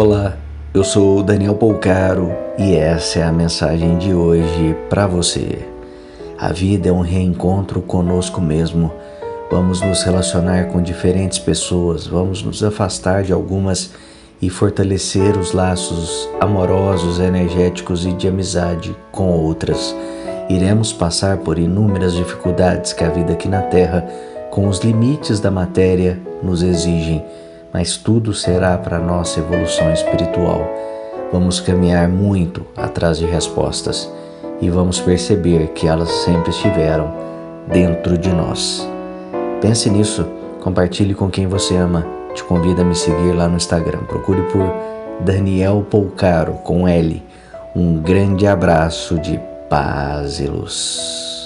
Olá, eu sou Daniel Polcaro e essa é a mensagem de hoje para você. A vida é um reencontro conosco mesmo. Vamos nos relacionar com diferentes pessoas, vamos nos afastar de algumas e fortalecer os laços amorosos, energéticos e de amizade com outras. Iremos passar por inúmeras dificuldades que a vida aqui na Terra, com os limites da matéria, nos exigem mas tudo será para nossa evolução espiritual. Vamos caminhar muito atrás de respostas e vamos perceber que elas sempre estiveram dentro de nós. Pense nisso, compartilhe com quem você ama. Te convido a me seguir lá no Instagram. Procure por Daniel Polcaro com L. Um grande abraço de paz e luz.